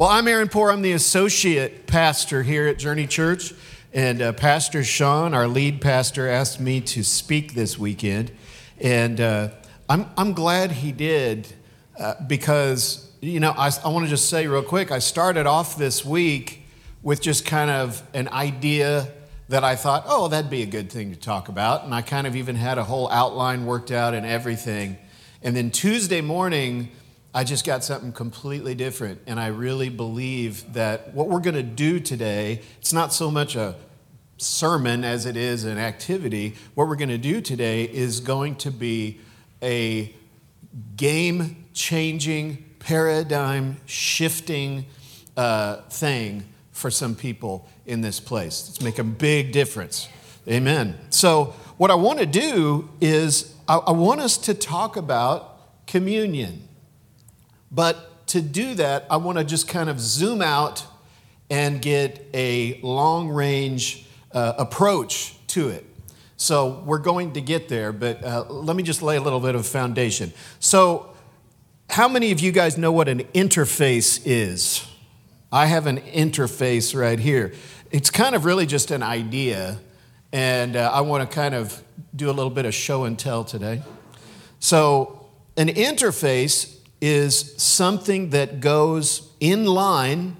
Well, I'm Aaron Poor. I'm the associate pastor here at Journey Church. And uh, Pastor Sean, our lead pastor, asked me to speak this weekend. And uh, I'm, I'm glad he did uh, because, you know, I, I want to just say real quick I started off this week with just kind of an idea that I thought, oh, that'd be a good thing to talk about. And I kind of even had a whole outline worked out and everything. And then Tuesday morning, I just got something completely different. And I really believe that what we're going to do today, it's not so much a sermon as it is an activity. What we're going to do today is going to be a game changing, paradigm shifting uh, thing for some people in this place. It's make a big difference. Amen. So, what I want to do is, I, I want us to talk about communion. But to do that, I want to just kind of zoom out and get a long range uh, approach to it. So we're going to get there, but uh, let me just lay a little bit of foundation. So, how many of you guys know what an interface is? I have an interface right here. It's kind of really just an idea, and uh, I want to kind of do a little bit of show and tell today. So, an interface is something that goes in line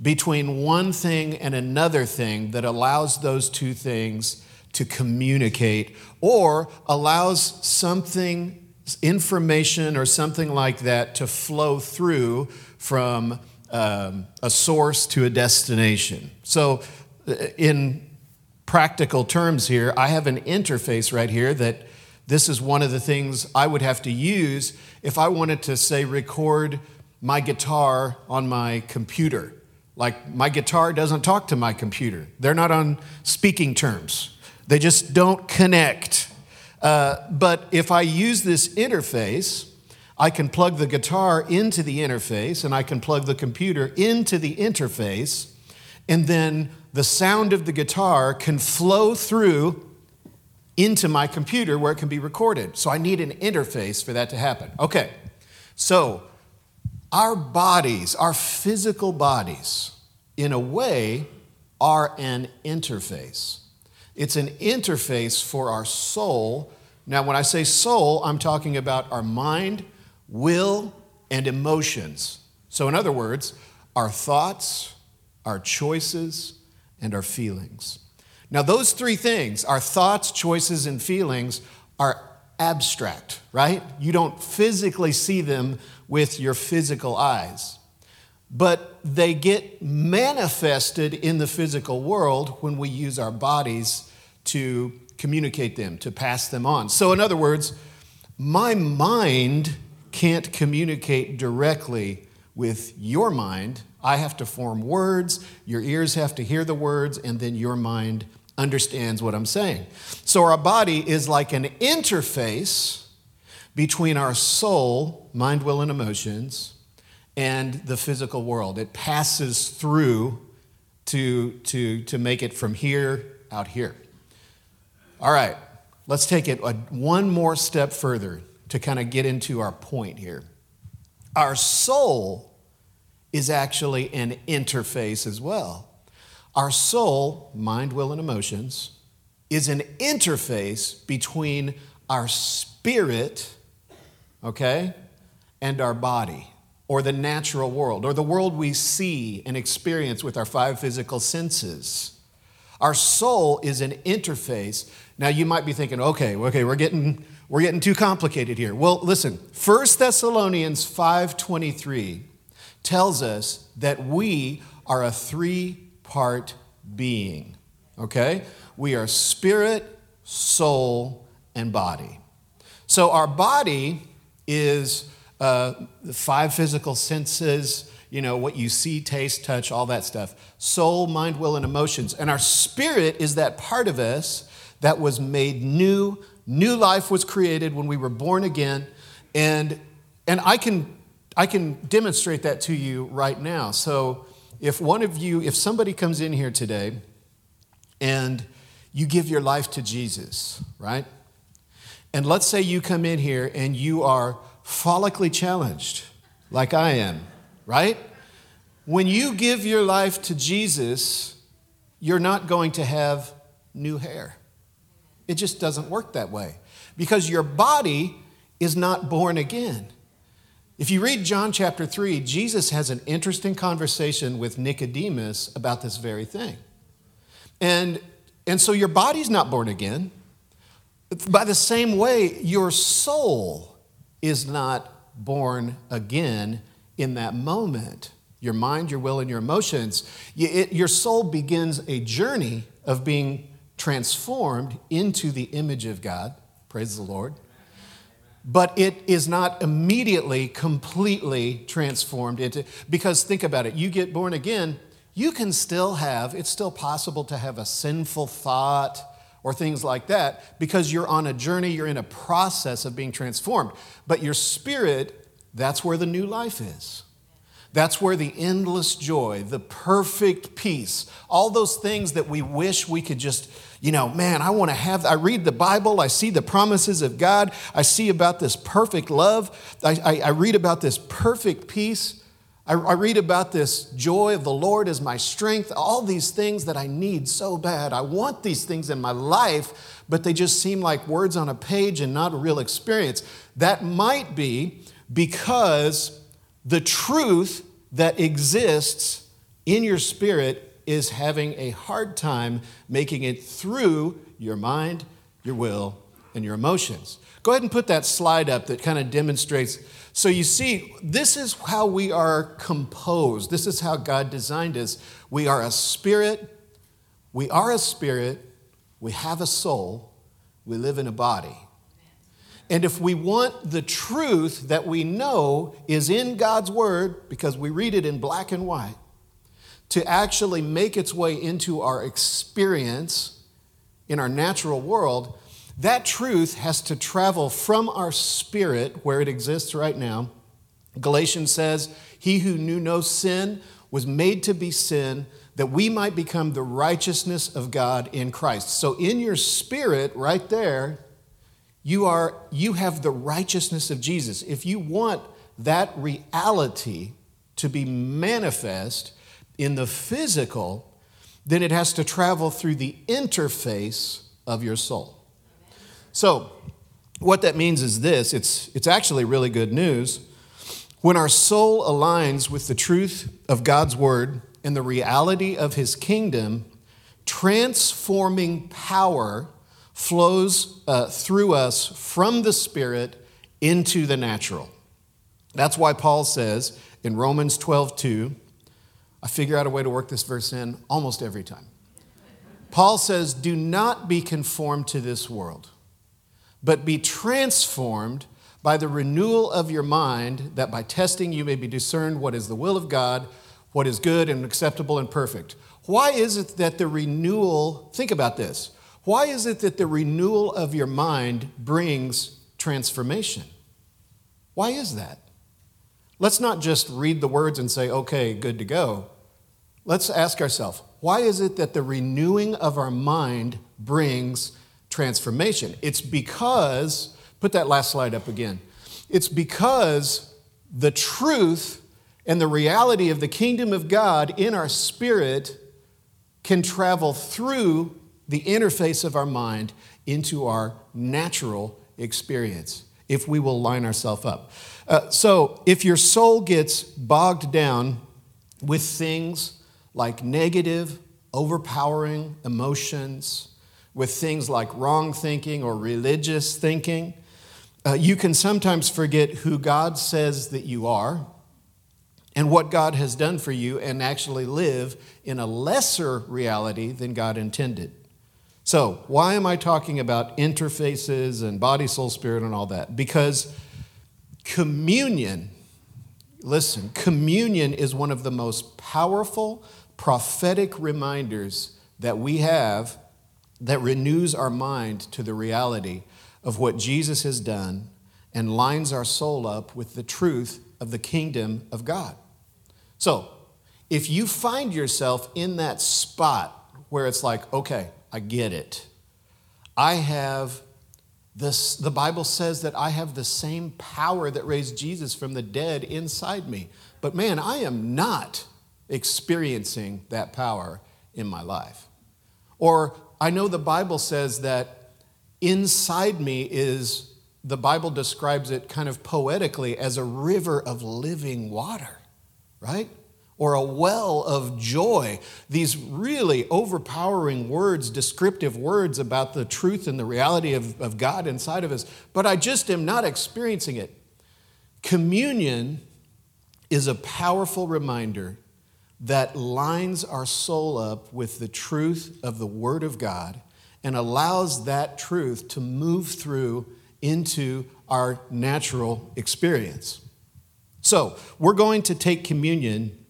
between one thing and another thing that allows those two things to communicate or allows something, information or something like that to flow through from um, a source to a destination. So, uh, in practical terms here, I have an interface right here that this is one of the things I would have to use if I wanted to, say, record my guitar on my computer. Like, my guitar doesn't talk to my computer, they're not on speaking terms, they just don't connect. Uh, but if I use this interface, I can plug the guitar into the interface and I can plug the computer into the interface, and then the sound of the guitar can flow through into my computer where it can be recorded. So I need an interface for that to happen. Okay, so our bodies, our physical bodies, in a way, are an interface. It's an interface for our soul. Now, when I say soul, I'm talking about our mind, will, and emotions. So, in other words, our thoughts, our choices, and our feelings. Now, those three things, our thoughts, choices, and feelings, are abstract, right? You don't physically see them with your physical eyes. But they get manifested in the physical world when we use our bodies to communicate them, to pass them on. So, in other words, my mind can't communicate directly with your mind. I have to form words, your ears have to hear the words, and then your mind understands what I'm saying. So our body is like an interface between our soul, mind, will, and emotions, and the physical world. It passes through to, to, to make it from here out here. All right, let's take it a, one more step further to kind of get into our point here. Our soul is actually an interface as well. Our soul, mind, will, and emotions, is an interface between our spirit, okay, and our body, or the natural world, or the world we see and experience with our five physical senses. Our soul is an interface. Now you might be thinking, okay, okay, we're getting we're getting too complicated here. Well, listen, 1 Thessalonians 5:23 tells us that we are a three part being. Okay? We are spirit, soul, and body. So our body is uh, the five physical senses, you know, what you see, taste, touch, all that stuff. Soul, mind, will, and emotions. And our spirit is that part of us that was made new. New life was created when we were born again. And, and I, can, I can demonstrate that to you right now. So if one of you, if somebody comes in here today and you give your life to Jesus, right? And let's say you come in here and you are follically challenged, like I am, right? When you give your life to Jesus, you're not going to have new hair. It just doesn't work that way because your body is not born again. If you read John chapter 3, Jesus has an interesting conversation with Nicodemus about this very thing. And, and so your body's not born again. By the same way, your soul is not born again in that moment. Your mind, your will, and your emotions. It, your soul begins a journey of being transformed into the image of God. Praise the Lord. But it is not immediately completely transformed into, because think about it, you get born again, you can still have, it's still possible to have a sinful thought or things like that because you're on a journey, you're in a process of being transformed. But your spirit, that's where the new life is. That's where the endless joy, the perfect peace, all those things that we wish we could just, you know, man, I want to have. I read the Bible, I see the promises of God, I see about this perfect love, I, I, I read about this perfect peace. I, I read about this joy of the Lord as my strength, all these things that I need so bad. I want these things in my life, but they just seem like words on a page and not a real experience. That might be because the truth that exists in your spirit is having a hard time making it through your mind, your will, and your emotions. Go ahead and put that slide up that kind of demonstrates so you see, this is how we are composed. This is how God designed us. We are a spirit. We are a spirit. We have a soul. We live in a body. And if we want the truth that we know is in God's word, because we read it in black and white, to actually make its way into our experience in our natural world, that truth has to travel from our spirit, where it exists right now. Galatians says, He who knew no sin was made to be sin that we might become the righteousness of God in Christ. So in your spirit right there, you are you have the righteousness of Jesus. If you want that reality to be manifest in the physical, then it has to travel through the interface of your soul. So, what that means is this it's, it's actually really good news. When our soul aligns with the truth of God's word and the reality of his kingdom, transforming power flows uh, through us from the spirit into the natural. That's why Paul says in Romans 12 2, I figure out a way to work this verse in almost every time. Paul says, Do not be conformed to this world but be transformed by the renewal of your mind, that by testing you may be discerned what is the will of God, what is good and acceptable and perfect. Why is it that the renewal, think about this, why is it that the renewal of your mind brings transformation? Why is that? Let's not just read the words and say, okay, good to go. Let's ask ourselves, why is it that the renewing of our mind brings transformation. It's because, put that last slide up again. It's because the truth and the reality of the kingdom of God in our spirit can travel through the interface of our mind into our natural experience if we will line ourselves up. Uh, so, if your soul gets bogged down with things like negative, overpowering emotions, with things like wrong thinking or religious thinking. Uh, you can sometimes forget who God says that you are and what God has done for you and actually live in a lesser reality than God intended. So, why am I talking about interfaces and body, soul, spirit, and all that? Because communion, listen, communion is one of the most powerful prophetic reminders that we have that renews our mind to the reality of what Jesus has done and lines our soul up with the truth of the kingdom of God. So, if you find yourself in that spot where it's like, okay, I get it. I have this, the Bible says that I have the same power that raised Jesus from the dead inside me. But man, I am not experiencing that power in my life. Or I know the Bible says that inside me is, the Bible describes it kind of poetically as a river of living water, right? Or a well of joy. These really overpowering words, descriptive words about the truth and the reality of, of God inside of us. But I just am not experiencing it. Communion is a powerful reminder that lines our soul up with the truth of the Word of God and allows that truth to move through into our natural experience. So, we're going to take communion,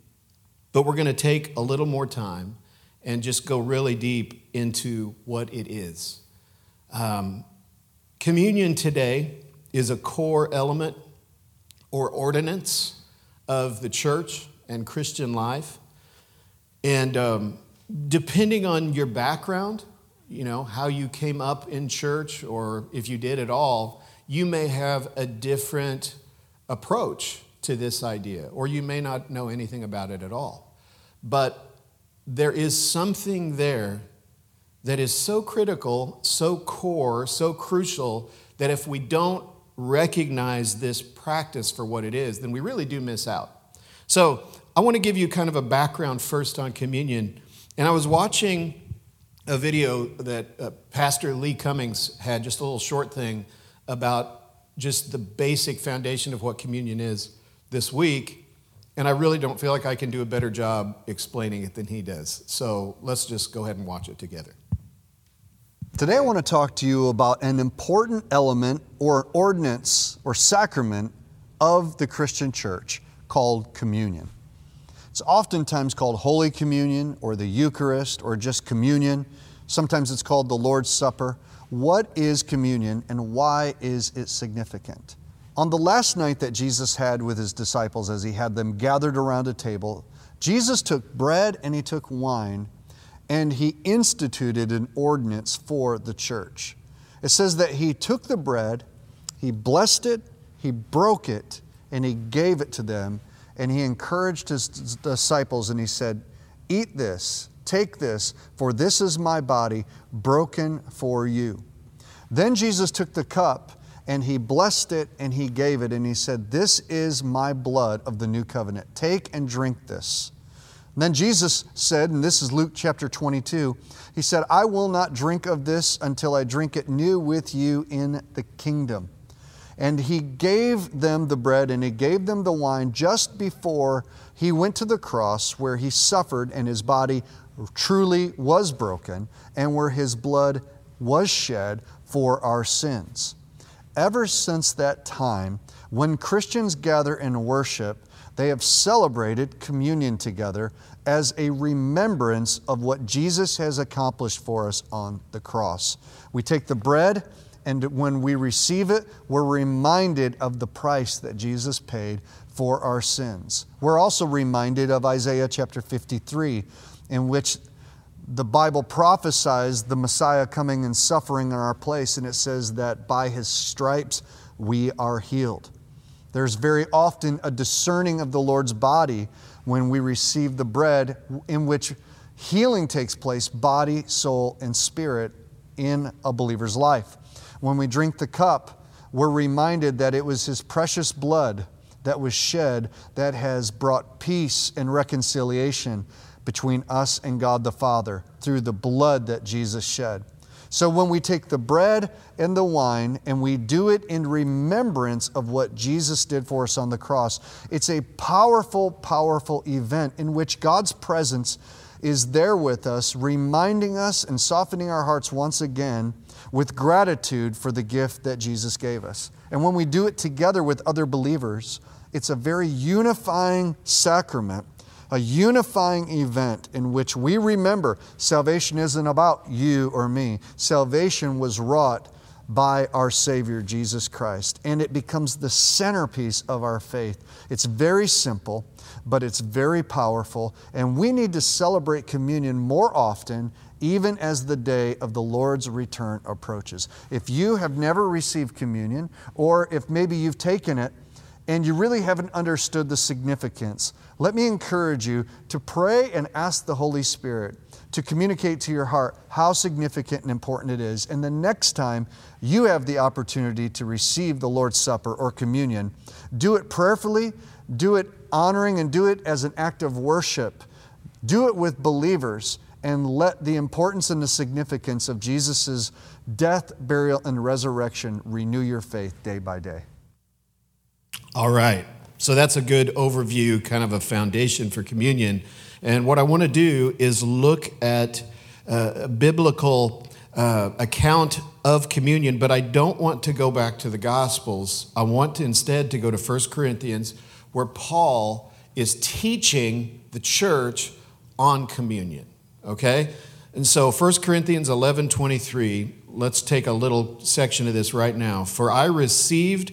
but we're going to take a little more time and just go really deep into what it is. Um, communion today is a core element or ordinance of the church and Christian life. And um, depending on your background, you know, how you came up in church, or if you did at all, you may have a different approach to this idea, or you may not know anything about it at all. But there is something there that is so critical, so core, so crucial that if we don't recognize this practice for what it is, then we really do miss out. So, I want to give you kind of a background first on communion. And I was watching a video that uh, Pastor Lee Cummings had, just a little short thing about just the basic foundation of what communion is this week. And I really don't feel like I can do a better job explaining it than he does. So let's just go ahead and watch it together. Today, I want to talk to you about an important element or ordinance or sacrament of the Christian church called communion. It's oftentimes called Holy Communion or the Eucharist or just communion. Sometimes it's called the Lord's Supper. What is communion and why is it significant? On the last night that Jesus had with his disciples, as he had them gathered around a table, Jesus took bread and he took wine and he instituted an ordinance for the church. It says that he took the bread, he blessed it, he broke it, and he gave it to them, and he encouraged his disciples and he said, Eat this, take this, for this is my body broken for you. Then Jesus took the cup and he blessed it and he gave it, and he said, This is my blood of the new covenant. Take and drink this. And then Jesus said, and this is Luke chapter 22, he said, I will not drink of this until I drink it new with you in the kingdom. And he gave them the bread and he gave them the wine just before he went to the cross where he suffered and his body truly was broken and where his blood was shed for our sins. Ever since that time, when Christians gather and worship, they have celebrated communion together as a remembrance of what Jesus has accomplished for us on the cross. We take the bread, and when we receive it, we're reminded of the price that Jesus paid for our sins. We're also reminded of Isaiah chapter 53, in which the Bible prophesies the Messiah coming and suffering in our place, and it says that by his stripes we are healed. There's very often a discerning of the Lord's body when we receive the bread, in which healing takes place, body, soul, and spirit, in a believer's life. When we drink the cup, we're reminded that it was His precious blood that was shed that has brought peace and reconciliation between us and God the Father through the blood that Jesus shed. So when we take the bread and the wine and we do it in remembrance of what Jesus did for us on the cross, it's a powerful, powerful event in which God's presence is there with us, reminding us and softening our hearts once again with gratitude for the gift that Jesus gave us. And when we do it together with other believers, it's a very unifying sacrament a unifying event in which we remember salvation isn't about you or me. Salvation was wrought by our Savior, Jesus Christ, and it becomes the centerpiece of our faith. It's very simple, but it's very powerful, and we need to celebrate communion more often even as the day of the Lord's return approaches. If you have never received communion, or if maybe you've taken it and you really haven't understood the significance, let me encourage you to pray and ask the Holy Spirit to communicate to your heart how significant and important it is. And the next time you have the opportunity to receive the Lord's Supper or communion, do it prayerfully, do it honoring, and do it as an act of worship. Do it with believers and let the importance and the significance of Jesus' death, burial, and resurrection renew your faith day by day. All right. So that's a good overview, kind of a foundation for communion. And what I want to do is look at uh, a biblical uh, account of communion, but I don't want to go back to the Gospels. I want to instead to go to 1 Corinthians, where Paul is teaching the church on communion. Okay? And so 1 Corinthians 11 23, let's take a little section of this right now. For I received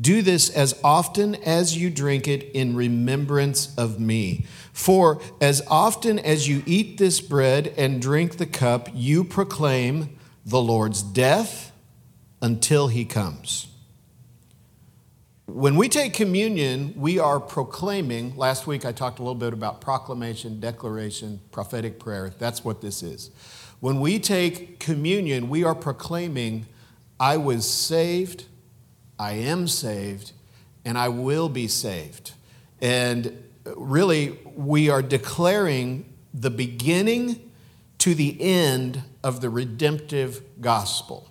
Do this as often as you drink it in remembrance of me. For as often as you eat this bread and drink the cup, you proclaim the Lord's death until he comes. When we take communion, we are proclaiming. Last week I talked a little bit about proclamation, declaration, prophetic prayer. That's what this is. When we take communion, we are proclaiming, I was saved, I am saved, and I will be saved. And really, we are declaring the beginning to the end of the redemptive gospel.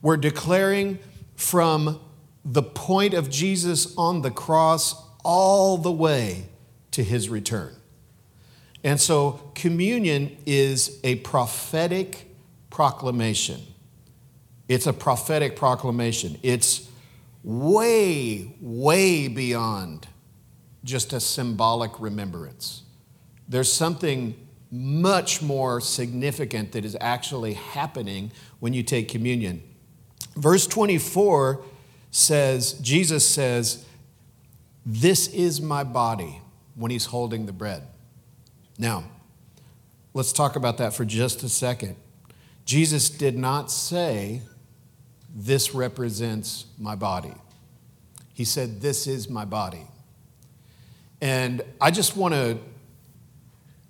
We're declaring from the point of Jesus on the cross all the way to his return. And so, communion is a prophetic proclamation. It's a prophetic proclamation. It's way, way beyond just a symbolic remembrance. There's something much more significant that is actually happening when you take communion. Verse 24 says, Jesus says, This is my body when he's holding the bread. Now, let's talk about that for just a second. Jesus did not say, This represents my body. He said, This is my body. And I just want to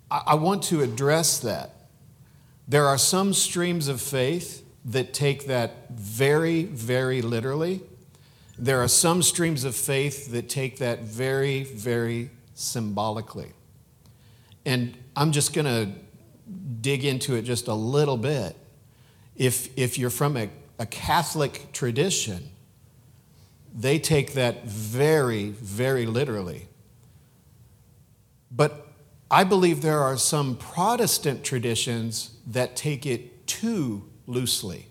I want to address that. There are some streams of faith that take that very, very literally. There are some streams of faith that take that very, very symbolically. And I'm just going to dig into it just a little bit. If, if you're from a, a Catholic tradition, they take that very, very literally. But I believe there are some Protestant traditions that take it too loosely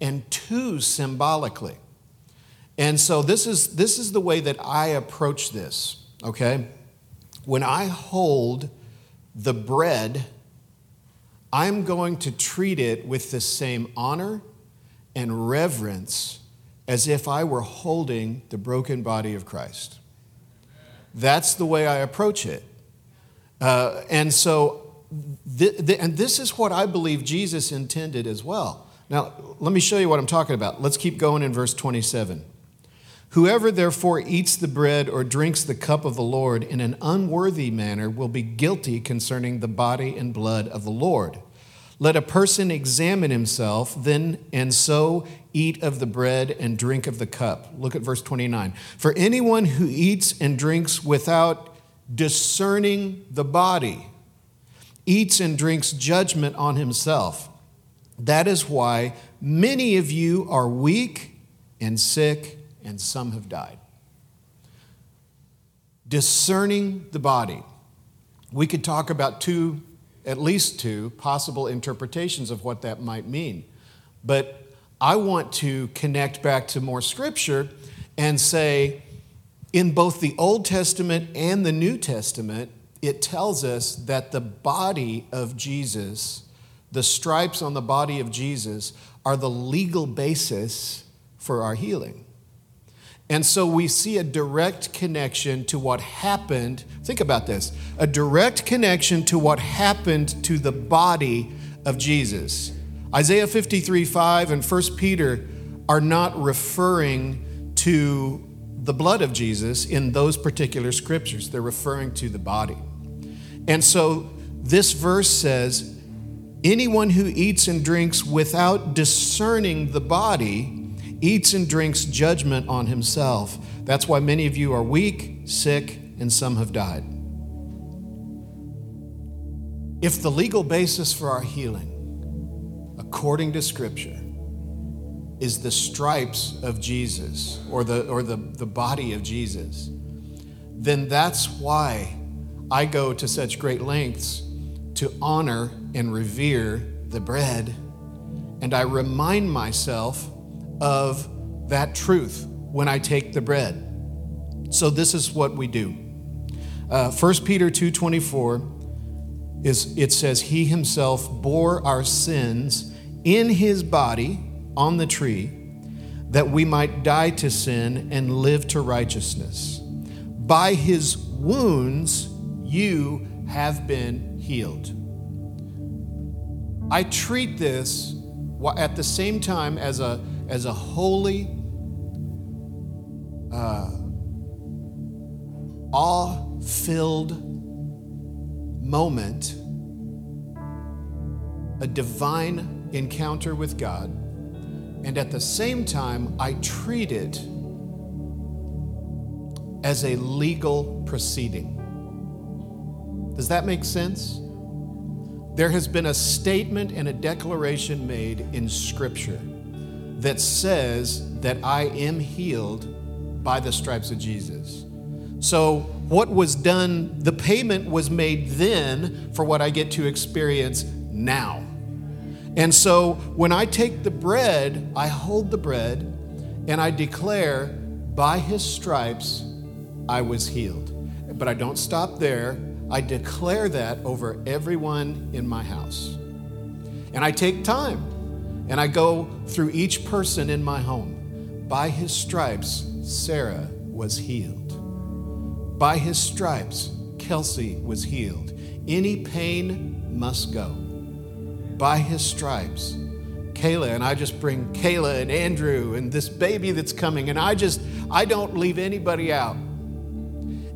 and too symbolically. And so this is, this is the way that I approach this, okay? When I hold the bread, I'm going to treat it with the same honor and reverence as if I were holding the broken body of Christ. That's the way I approach it. Uh, and so, th- th- and this is what I believe Jesus intended as well. Now, let me show you what I'm talking about. Let's keep going in verse 27. Whoever therefore eats the bread or drinks the cup of the Lord in an unworthy manner will be guilty concerning the body and blood of the Lord. Let a person examine himself, then and so eat of the bread and drink of the cup. Look at verse 29. For anyone who eats and drinks without discerning the body eats and drinks judgment on himself. That is why many of you are weak and sick, and some have died. Discerning the body. We could talk about two, at least two, possible interpretations of what that might mean. But I want to connect back to more scripture and say, in both the Old Testament and the New Testament, it tells us that the body of Jesus, the stripes on the body of Jesus, are the legal basis for our healing. And so we see a direct connection to what happened. Think about this a direct connection to what happened to the body of Jesus. Isaiah 53 5 and 1 Peter are not referring to the blood of Jesus in those particular scriptures, they're referring to the body. And so this verse says, Anyone who eats and drinks without discerning the body eats and drinks judgment on himself. That's why many of you are weak, sick, and some have died. If the legal basis for our healing, according to Scripture, is the stripes of Jesus or the, or the, the body of Jesus, then that's why I go to such great lengths to honor and revere the bread. And I remind myself of that truth when I take the bread. So this is what we do. Uh, 1 Peter 2.24 is it says, He himself bore our sins in his body on the tree that we might die to sin and live to righteousness. By his wounds you have been healed. I treat this at the same time as a, as a holy, uh, awe filled moment, a divine encounter with God and at the same time, I treat it as a legal proceeding. Does that make sense? There has been a statement and a declaration made in Scripture that says that I am healed by the stripes of Jesus. So, what was done, the payment was made then for what I get to experience now. And so when I take the bread, I hold the bread and I declare, by his stripes, I was healed. But I don't stop there. I declare that over everyone in my house. And I take time and I go through each person in my home. By his stripes, Sarah was healed. By his stripes, Kelsey was healed. Any pain must go by his stripes. Kayla, and I just bring Kayla and Andrew and this baby that's coming, and I just, I don't leave anybody out.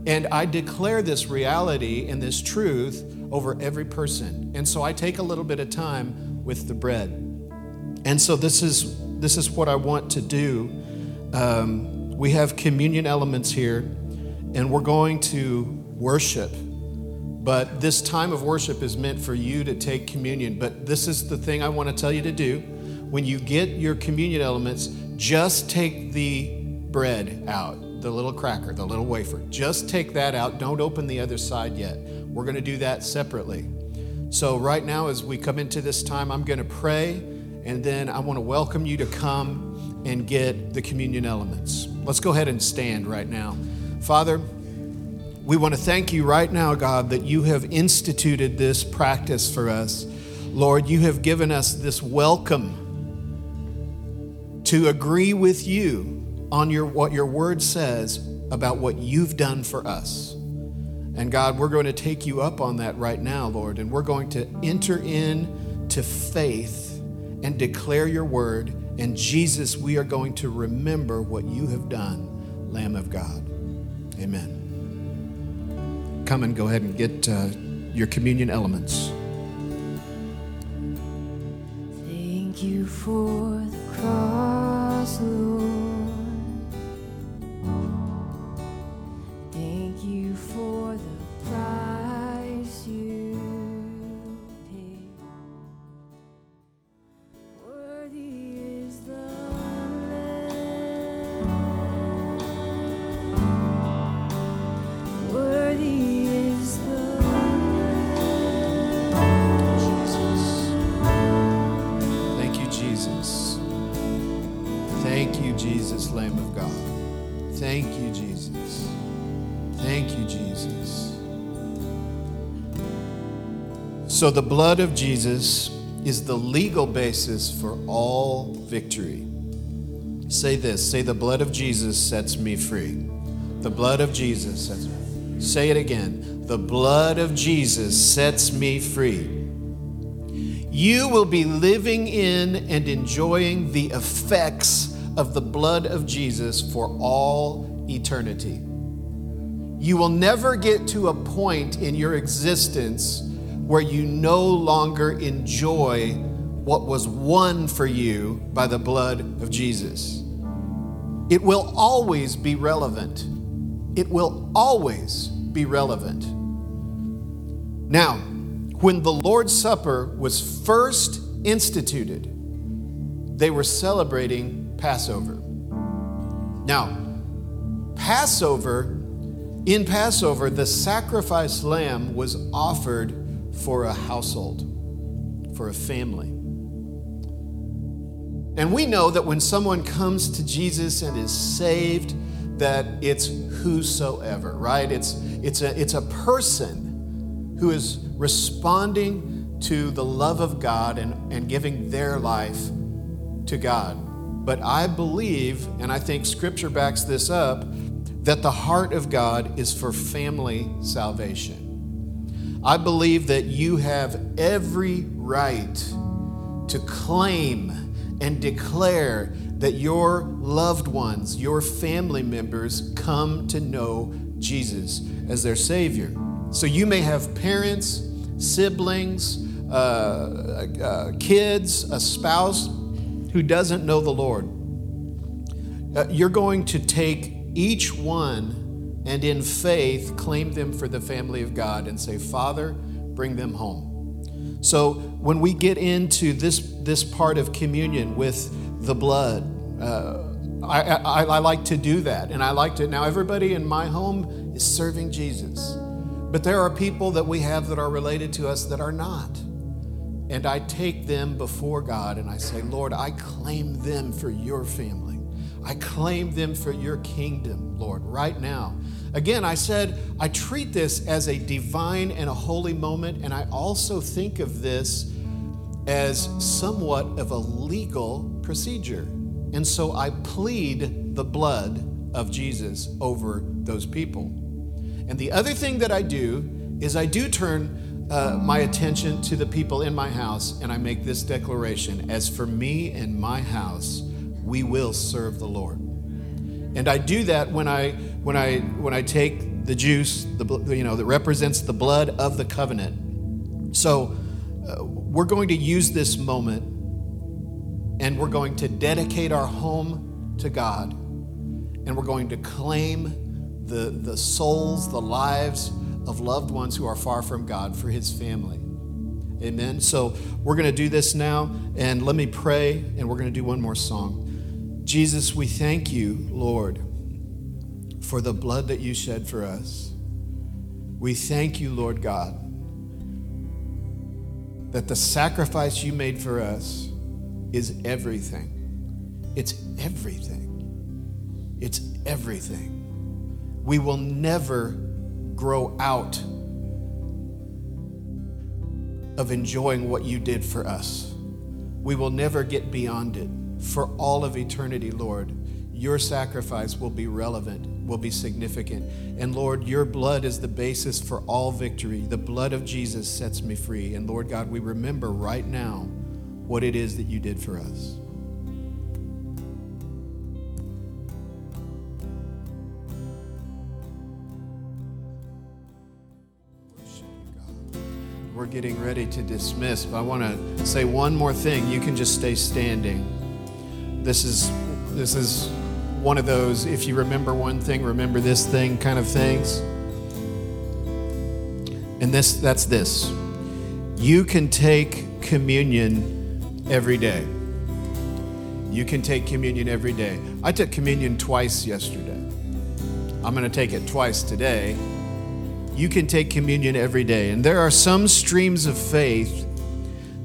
And I declare this reality and this truth over every person. And so I take a little bit of time with the bread. And so this is this is what I want to do. Um, we have communion elements here, and we're going to worship. But this time of worship is meant for you to take communion. But this is the thing I want to tell you to do. When you get your communion elements, just take the bread out, the little cracker, the little wafer. Just take that out. Don't open the other side yet. We're going to do that separately. So, right now, as we come into this time, I'm going to pray, and then I want to welcome you to come and get the communion elements. Let's go ahead and stand right now. Father, we want to thank you right now, God, that you have instituted this practice for us. Lord, you have given us this welcome to agree with you on your, what your word says about what you've done for us. And God, we're going to take you up on that right now, Lord, and we're going to enter in to faith and declare your word. And Jesus, we are going to remember what you have done, Lamb of God. Amen come and go ahead and get uh, your communion elements. Thank you for the cross, Lord. So the blood of Jesus is the legal basis for all victory. Say this say, The blood of Jesus sets me free. The blood of Jesus sets me Say it again. The blood of Jesus sets me free. You will be living in and enjoying the effects of the blood of Jesus for all eternity. You will never get to a point in your existence where you no longer enjoy what was won for you by the blood of Jesus. It will always be relevant. It will always be relevant. Now, when the Lord's Supper was first instituted, they were celebrating Passover. Now, Passover, in Passover, the sacrificed lamb was offered for a household, for a family. And we know that when someone comes to Jesus and is saved, that it's whosoever, right? It's, it's, a, it's a person who is responding to the love of God and, and giving their life to God. But I believe, and I think scripture backs this up, that the heart of God is for family salvation. I believe that you have every right to claim and declare that your loved ones, your family members, come to know Jesus as their Savior. So you may have parents, siblings, uh, uh, kids, a spouse who doesn't know the Lord. Uh, you're going to take each one and in faith claim them for the family of God and say, Father, bring them home. So when we get into this, this part of communion with the blood, uh, I, I, I like to do that. And I like to, now everybody in my home is serving Jesus. But there are people that we have that are related to us that are not. And I take them before God and I say, Lord, I claim them for your family. I claim them for your kingdom, Lord, right now. Again, I said I treat this as a divine and a holy moment, and I also think of this as somewhat of a legal procedure. And so I plead the blood of Jesus over those people. And the other thing that I do is I do turn uh, my attention to the people in my house and I make this declaration As for me and my house, we will serve the Lord. And I do that when I when I when I take the juice, the you know that represents the blood of the covenant. So uh, we're going to use this moment, and we're going to dedicate our home to God, and we're going to claim the the souls, the lives of loved ones who are far from God for His family. Amen. So we're going to do this now, and let me pray, and we're going to do one more song. Jesus, we thank you, Lord, for the blood that you shed for us. We thank you, Lord God, that the sacrifice you made for us is everything. It's everything. It's everything. We will never grow out of enjoying what you did for us. We will never get beyond it for all of eternity, Lord. Your sacrifice will be relevant, will be significant. And Lord, your blood is the basis for all victory. The blood of Jesus sets me free. And Lord God, we remember right now what it is that you did for us. We're getting ready to dismiss, but I want to say one more thing. You can just stay standing. This is this is one of those if you remember one thing, remember this thing kind of things. And this that's this. You can take communion every day. You can take communion every day. I took communion twice yesterday. I'm going to take it twice today. You can take communion every day. And there are some streams of faith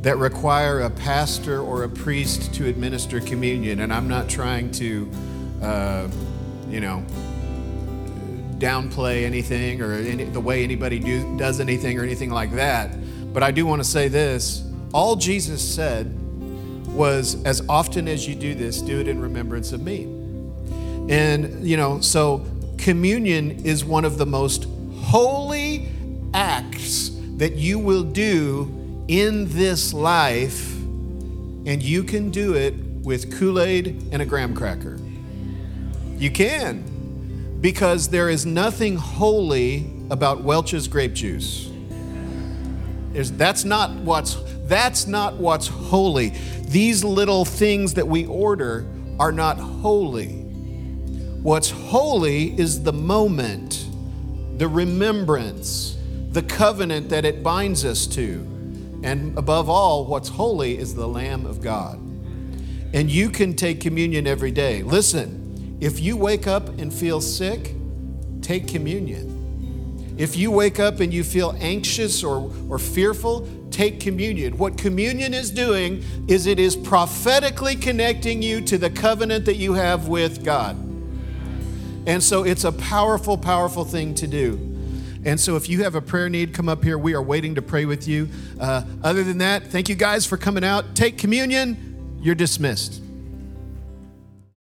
that require a pastor or a priest to administer communion. And I'm not trying to, uh, you know, downplay anything or any, the way anybody do, does anything or anything like that. But I do want to say this all Jesus said was, as often as you do this, do it in remembrance of me. And, you know, so communion is one of the most holy acts that you will do in this life, and you can do it with Kool Aid and a graham cracker. You can, because there is nothing holy about Welch's grape juice. There's, that's not what's that's not what's holy. These little things that we order are not holy. What's holy is the moment, the remembrance, the covenant that it binds us to. And above all, what's holy is the Lamb of God. And you can take communion every day. Listen, if you wake up and feel sick, take communion. If you wake up and you feel anxious or, or fearful, take communion. What communion is doing is it is prophetically connecting you to the covenant that you have with God. And so it's a powerful, powerful thing to do. And so if you have a prayer need, come up here. We are waiting to pray with you. Uh, other than that, thank you guys for coming out. Take communion. You're dismissed.